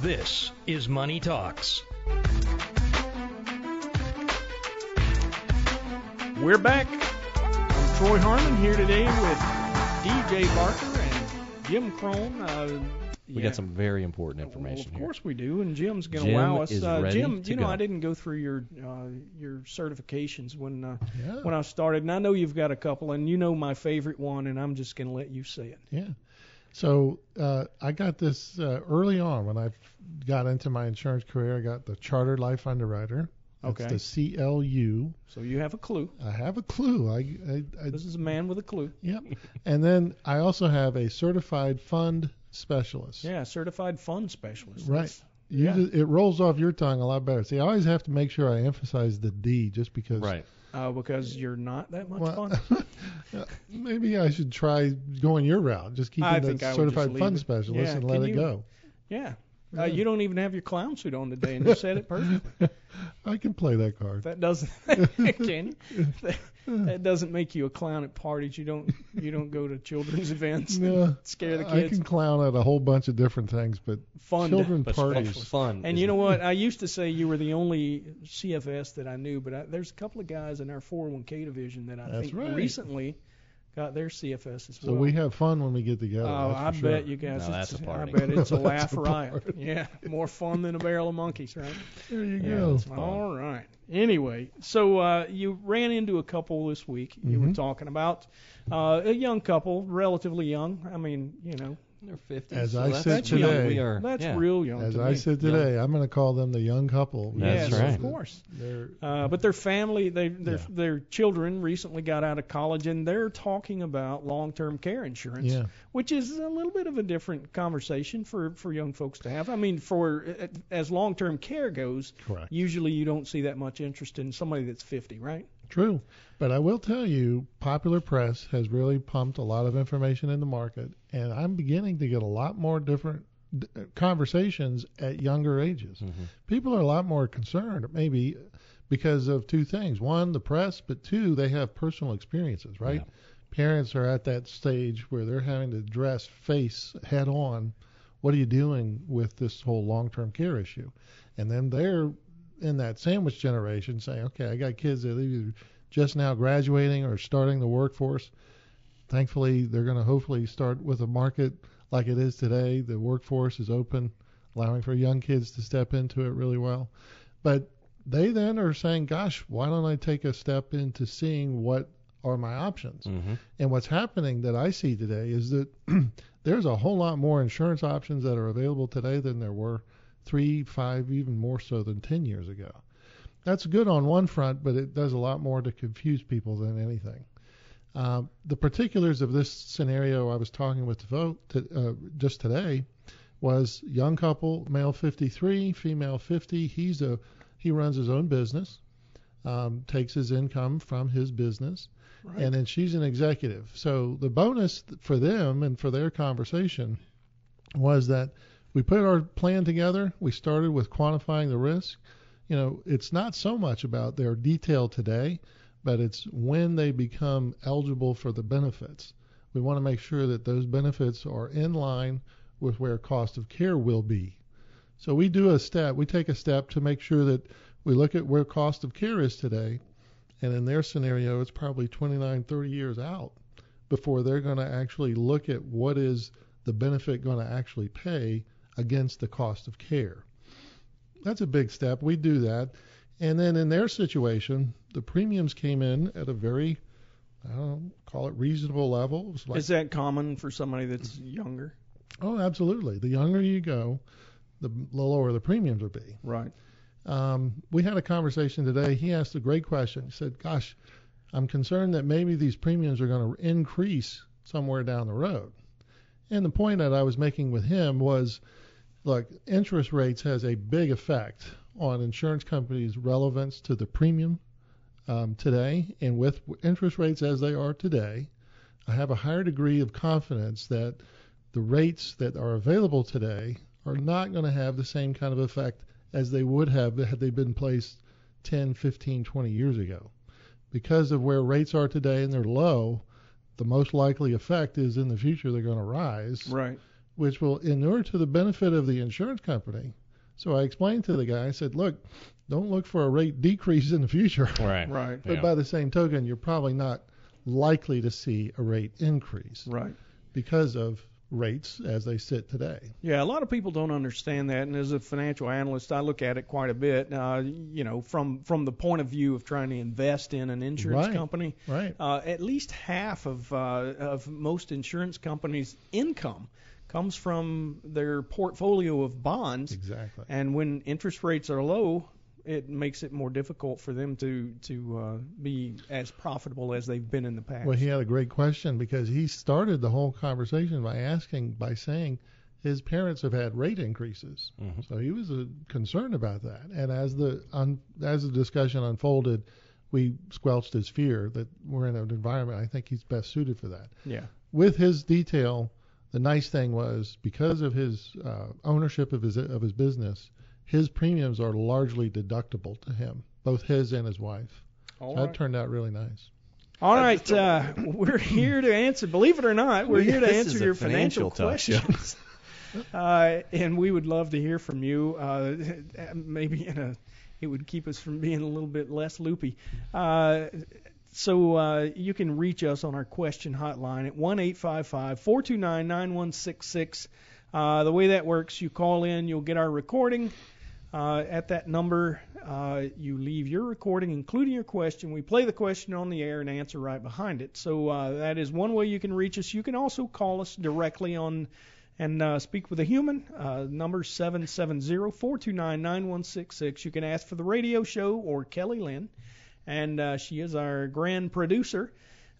This is Money Talks. We're back. I'm Troy Harmon here today with DJ Barker and Jim Crone. Uh, We got some very important information well, of here. course we do, and Jim's going to Jim wow us. is uh, ready Jim, to you know go. I didn't go through your uh, your certifications when uh, Yeah. when I started, and I know you've got a couple, and you know my favorite one, and I'm just going to let you say it. Yeah. So uh, I got this uh, early on when I got into my insurance career. I got the Chartered Life Underwriter. That's Okay. the CLU. So you have a clue. I have a clue. I, I, I This is a man with a clue. yep. and then I also have a certified fund specialist. Yeah, certified fund specialist. Right. That's- Yeah. ju- it rolls off your tongue a lot better. See, I always have to make sure I emphasize the D just because. Right. Uh, because you're not that much Well, fun. maybe I should try going your route. Just keep I it think I as would just certified leave fund it. specialist Yeah, and let can it you- go. Yeah. Uh, you don't even have your clown suit on today, and you said it perfect. I can play that card. That doesn't can you? That, that doesn't make you a clown at parties. You don't you don't go to children's events and No, scare the kids. I can clown at a whole bunch of different things, but Fun. children But parties. fun. And you know what? I used to say you were the only CFS that I knew, but I, there's a couple of guys in our 401k division that I That's think right. recently got their CFS as So we have fun when we get together. Oh, that's I for bet sure. you guys. Now that's it's, a party. I bet it's a laugh a riot. Yeah, more fun than a barrel of monkeys, right? There you Yeah, go. All right. Anyway, so uh, you ran into a couple this week. You were Mhm. talking about uh, a young couple, relatively young. I mean, you know, They're 50. As so I that's said pretty young. today- we are. that's yeah. real young. As to I me. said today, I'm going to call them the young couple. That's yes, right. of course. They're, Uh, but their family, they, their Yeah. their children recently got out of college, and they're talking about long-term care insurance, yeah, which is a little bit of a different conversation for for young folks to have. I mean, for as long-term care goes, correct. usually you don't see that much interest in somebody that's 50, right? True. But I will tell you, popular press has really pumped a lot of information in the market, and I'm beginning to get a lot more different d- conversations at younger ages. Mhm. People are a lot more concerned, maybe because of two things. One, the press, but two, they have personal experiences, right? Yeah. Parents are at that stage where they're having to address face head on what are you doing with this whole long term care issue? And then they're in that sandwich generation saying, okay, I got kids that are either just now graduating or starting the workforce. Thankfully, they're going to hopefully start with a market like it is today. The workforce is open, allowing for young kids to step into it really well. But they then are saying, gosh, why don't I take a step into seeing what are my options? Mhm. And what's happening that I see today is that there's a whole lot more insurance options that are available today than there were three, five, even more so than 10 years ago. That's good on one front, but it does a lot more to confuse people than anything. Um, the particulars of this scenario I was talking with the vote to, uh, just today was young couple, male 53, female 50. He's a he runs his own business, um, takes his income from his business, Right. and then she's an executive. So the bonus for them and for their conversation was that we put our plan together. We started with quantifying the risk. You know, it's not so much about their detail today, but it's when they become eligible for the benefits. We want to make sure that those benefits are in line with where cost of care will be. So we do a step, we take a step to make sure that we look at where cost of care is today and in their scenario, it's probably 29, 30 years out before they're going to actually look at what is the benefit going to actually pay against the cost of care. That's a big step. We do that. And then in their situation, the premiums came in at a very, I don't know, call it reasonable level. It like, Is that common for somebody that's younger? oh, absolutely. The younger you go, the, lower the premiums will be. Right. um, we had a conversation today. He asked a great question. He said, "Gosh, I'm concerned that maybe these premiums are going to increase somewhere down the road." And the point that I was making with him was, look, interest rates has a big effect on insurance companies' relevance to the premium um, today. And with interest rates as they are today, I have a higher degree of confidence that the rates that are available today are not going to have the same kind of effect as they would have had they been placed 10, 15, 20 years ago. Because of where rates are today and they're low, the most likely effect is in the future they're going to rise, Right. Which will inure to the benefit of the insurance company. So I explained to the guy, I said, look, don't look for a rate decrease in the future. Right. Right. But Yeah. by the same token, you're probably not likely to see a rate increase Right. because of rates as they sit today. Yeah, a lot of people don't understand that, and as a financial analyst, I look at it quite a bit. Uh, you know, from from the point of view of trying to invest in an insurance Right. company, Right. uh, at least half of uh, of most insurance companies' income comes from their portfolio of bonds, Exactly. and when interest rates are low, it makes it more difficult for them to to uh, be as profitable as they've been in the past. Well, he had a great question because he started the whole conversation by asking, by saying his parents have had rate increases. Mhm. So he was uh, concerned about that. And as the un, as the discussion unfolded, we squelched his fear that we're in an environment I think he's best suited for that. yeah. With his detail, the nice thing was because of his uh, ownership of his of his business, his premiums are largely deductible to him, both his and his wife. All so right. that turned out really nice. All right, uh, we're here to answer. Believe it or not, we're here to This answer your financial, financial questions, uh, and we would love to hear from you. Uh, maybe in a, it would keep us from being a little bit less loopy. So uh, you can reach us on our question hotline at one eight five five four two nine nine one six six. Uh, the way that works, you call in, you'll get our recording. Uh, at that number, uh, you leave your recording, including your question. We play the question on the air and answer right behind it. So uh, that is one way you can reach us. You can also call us directly on and uh, speak with a human. Uh, number 770-429-9166. You can ask for the radio show or Kelly Lynn, and uh, she is our grand producer.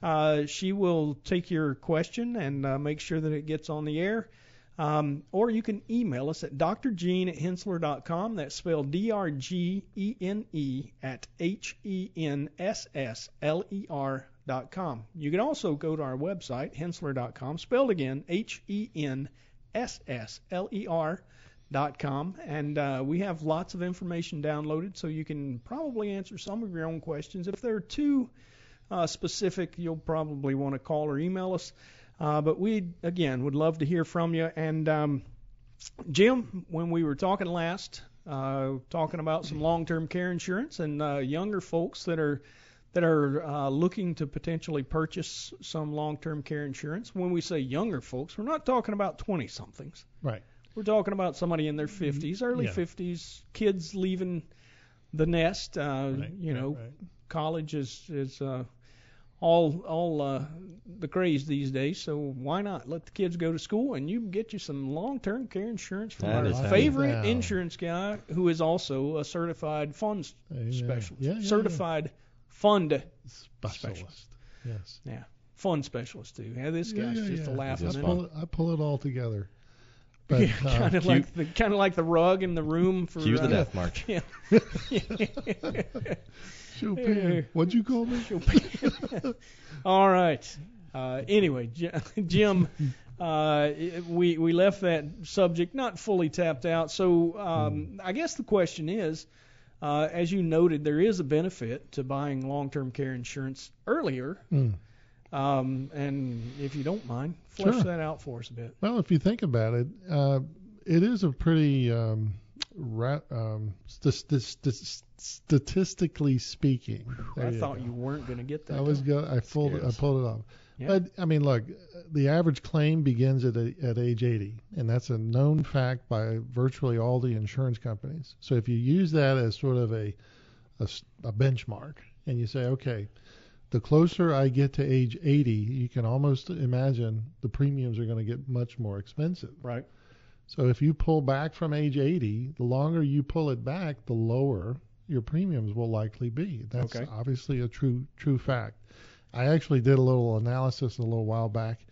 Uh, she will take your question and uh, make sure that it gets on the air. Um, or you can email us at drgene at henssler.com. That's spelled D-R-G-E-N-E at H-E-N-S-S-L-E-R dot com. You can also go to our website, henssler.com, spelled again, H-E-N-S-S-L-E-R dot com. And uh, we have lots of information downloaded, so you can probably answer some of your own questions. If they're too uh, specific, you'll probably want to call or email us. Uh, but we, again, would love to hear from you. And um, Jim, when we were talking last, uh, talking about some long-term care insurance and uh, younger folks that are that are uh, looking to potentially purchase some long-term care insurance. When we say younger folks, we're not talking about 20-somethings. Right. We're talking about somebody in their 50s, early Yeah. 50s, kids leaving the nest. Uh, Right, you know, right. college is is uh, all all uh, the craze these days. So why not let the kids go to school and you can get you some long-term care insurance from That our favorite fantastic. insurance guy, who is also a certified funds Amen. specialist, Yeah, yeah, yeah. certified fund Specialist. Yes. yeah fund specialist too. Yeah, this guy's yeah, just yeah. a laugh He's just minute. pull, it, I pull it all together. But yeah, uh, kind of cue- like the kind of like the rug in the room for Cue the uh, death march. Yeah. Chopin, what'd you call me? Chopin. All right. Uh, anyway, Jim, uh, we we left that subject not fully tapped out. So um, I guess the question is, uh, as you noted, there is a benefit to buying long-term care insurance earlier. Hmm. Um, and if you don't mind, flesh Sure. that out for us a bit. Well, if you think about it, uh, it is a pretty um, ra- um, st- st- st- statistically speaking. There I you thought go. you weren't going to get that. I was go- I pulled it, I pulled it off. Yeah. But I mean, look, the average claim begins at a, at age 80, and that's a known fact by virtually all the insurance companies. So if you use that as sort of a a, a benchmark, and you say, okay, the closer I get to age 80, you can almost imagine the premiums are going to get much more expensive. right. So if you pull back from age 80, the longer you pull it back, the lower your premiums will likely be. That's Okay. obviously a true true fact. I actually did a little analysis a little while back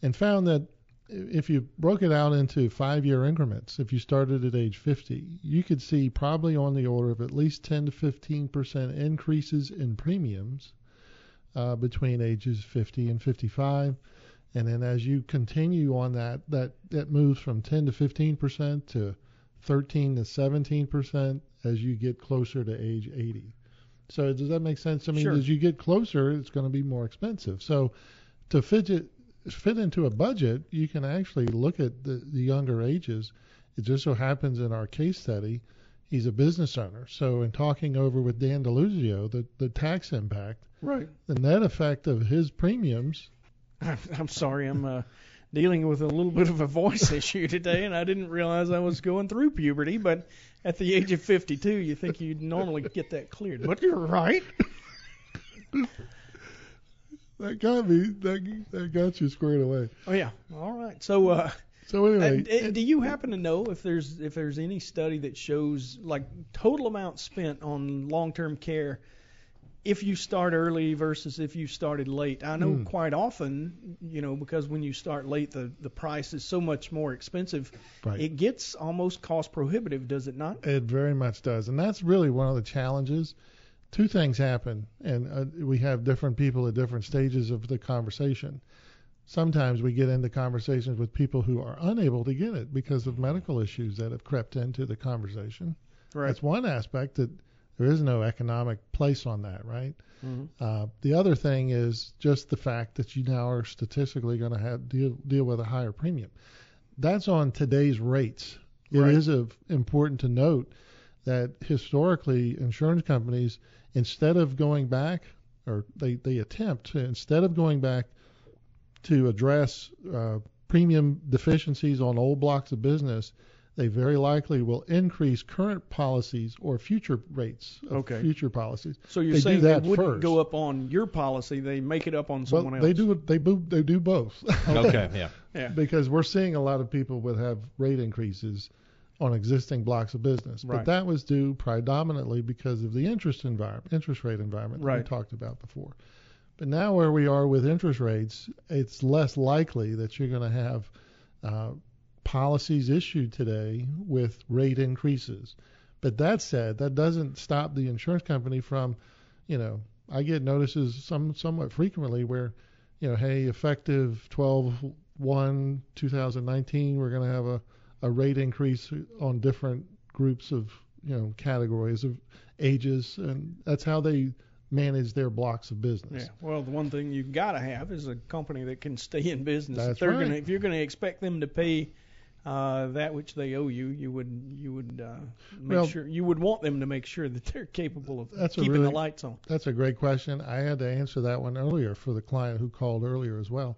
and found that if you broke it out into five year increments, if you started at age 50, you could see probably on the order of at least 10 to 15 percent increases in premiums uh, between ages 50 and 55. And then as you continue on that, that, that moves from 10 to 15 percent to 13 to 17 percent as you get closer to age 80. So does that make sense? I mean, Sure. as you get closer, it's going to be more expensive. So to fidget fit into a budget, you can actually look at the, the younger ages. It just so happens in our case study, he's a business owner. So in talking over with Dan Deluzio, the, the tax impact, Right. the net effect of his premiums, I'm sorry, I'm uh, dealing with a little bit of a voice issue today, and I didn't realize I was going through puberty. But at the age of 52, you think you'd normally get that cleared. But you're right. that got me, that, that got you squared away. Oh yeah. All right. So, uh, So anyway, do you happen to know if there's if there's any study that shows like total amount spent on long-term care? If you start early versus if you started late, I know Hmm. quite often, you know, because when you start late, the the price is so much more expensive. right. It gets almost cost prohibitive, does it not? It very much does, and that's really one of the challenges. Two things happen, and uh, we have different people at different stages of the conversation. Sometimes we get into conversations with people who are unable to get it because of medical issues that have crept into the conversation. That's one aspect that there is no economic place on that, right? Mhm. Uh, the other thing is just the fact that you now are statistically going to have deal deal with a higher premium. That's on today's rates. It is of important to note that historically insurance companies, instead of going back, or they, they attempt to, instead of going back to address uh, premium deficiencies on old blocks of business, they very likely will increase current policies or future rates of Okay. future policies. So you're They saying that they wouldn't first. go up on your policy, they make it up on someone well, else. they do they bo- they do both Okay, yeah. Yeah. because we're seeing a lot of people would have rate increases on existing blocks of business, Right. but that was due predominantly because of the interest environment, interest rate environment that Right. we talked about before. But now where we are with interest rates, it's less likely that you're going to have uh, policies issued today with rate increases. But that said, that doesn't stop the insurance company from, you know, I get notices some somewhat frequently where, you know, hey, effective 12 1 2019, we're going to have a, a rate increase on different groups of, you know, categories of ages, and that's how they manage their blocks of business. Yeah. Well, the one thing you've got to have is a company that can stay in business. That's if they're right. gonna, if you're going to expect them to pay uh, that which they owe you, you would you would uh, make Well- sure you would want them to make sure that they're capable of keeping the lights on. That's a great question. I had to answer that one earlier for the client who called earlier as well.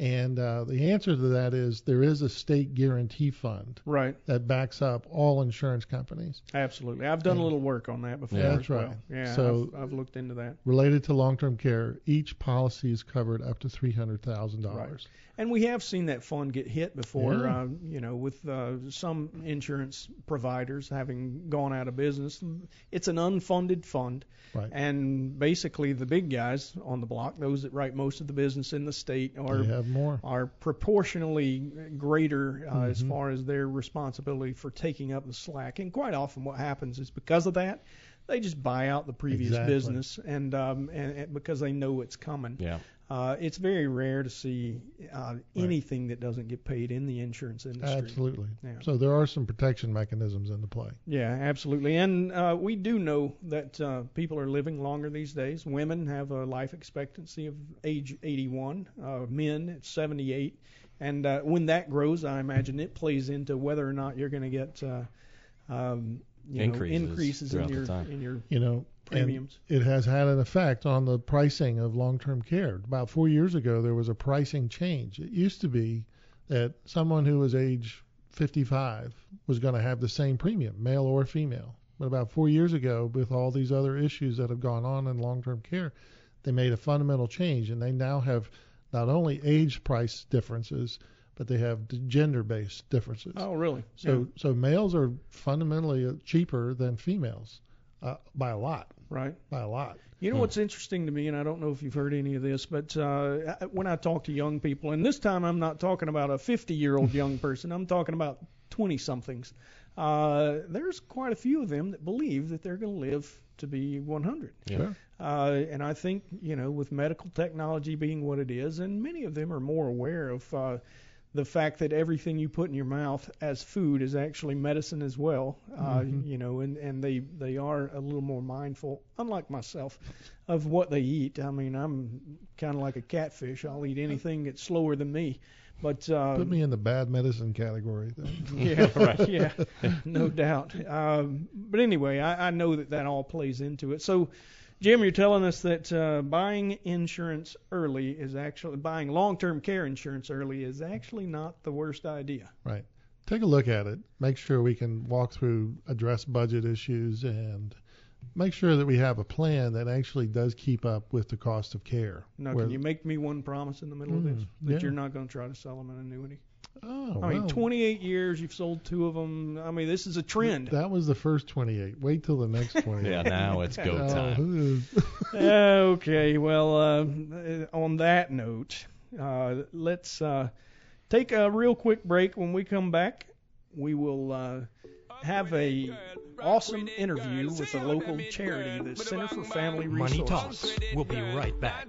And uh, the answer to that is there is a state guarantee fund Right. that backs up all insurance companies Absolutely. I've done a little work on that before Yeah, that's well. right. Yeah. So- I've, I've looked into that. related to long-term care. Each policy is covered up to three hundred thousand dollars. And we have seen that fund get hit before, Yeah. uh, you know, with uh, some insurance providers having gone out of business. It's an unfunded fund, Right. and basically the big guys on the block, those that write most of the business in the state, are more. are proportionally greater uh, as Mhm. far as their responsibility for taking up the slack. And quite often, what happens is because of that, they just buy out the previous Exactly. business, and, um, and, and because they know it's coming. Yeah. Uh, it's very rare to see uh, anything that doesn't get paid in the insurance industry. Absolutely. Yeah. So there are some protection mechanisms into play. Yeah, absolutely. And uh, we do know that uh, people are living longer these days. Women have a life expectancy of age 81, uh, men at 78. And uh, when that grows, I imagine it plays into whether or not you're going to get uh, um, you Increases know, increases in your in your You know, and it has had an effect on the pricing of long-term care. About four years ago, there was a pricing change. It used to be that someone who was age 55 was going to have the same premium, male or female. But about four years ago, with all these other issues that have gone on in long-term care, they made a fundamental change, and they now have not only age price differences, but they have gender-based differences. Oh, really? So, Yeah, so males are fundamentally uh, cheaper than females uh, by a lot, right. by a lot. You know Hmm. what's interesting to me, and I don't know if you've heard any of this, but uh, when I talk to young people, and this time I'm not talking about a 50 year old young person, I'm talking about 20 somethings. Uh, there's quite a few of them that believe that they're going to live to be 100. Yeah. Uh, and I think, you know, with medical technology being what it is, and many of them are more aware of uh, the fact that everything you put in your mouth as food is actually medicine as well. Uh, Mhm. You know, and and they they are a little more mindful, unlike myself, of what they eat. I mean, I'm kind of like a catfish. I'll eat anything that's slower than me. But uh, Put me in the bad medicine category. Yeah, right. Yeah, no doubt. Um, but anyway, I, I know that that all plays into it. So, Jim, you're telling us that uh, buying insurance early is actually buying long-term care insurance early is actually not the worst idea. Right. Take a look at it. Make sure we can walk through, address budget issues, and make sure that we have a plan that actually does keep up with the cost of care. Now, can you make me one promise in the middle of this Mm, that yeah. you're not going to try to sell them an annuity? Oh, I mean, well, 28 years, you've sold two of them. I mean, this is a trend. That was the first 28. Wait till the next 28. Yeah, now it's go Oh, time. who is- okay, well, uh, on that note, uh, let's uh, take a real quick break. When we come back, we will uh, have a awesome interview with a local charity, the Center for Family Resources. Money Resources. Talks. We'll be right back.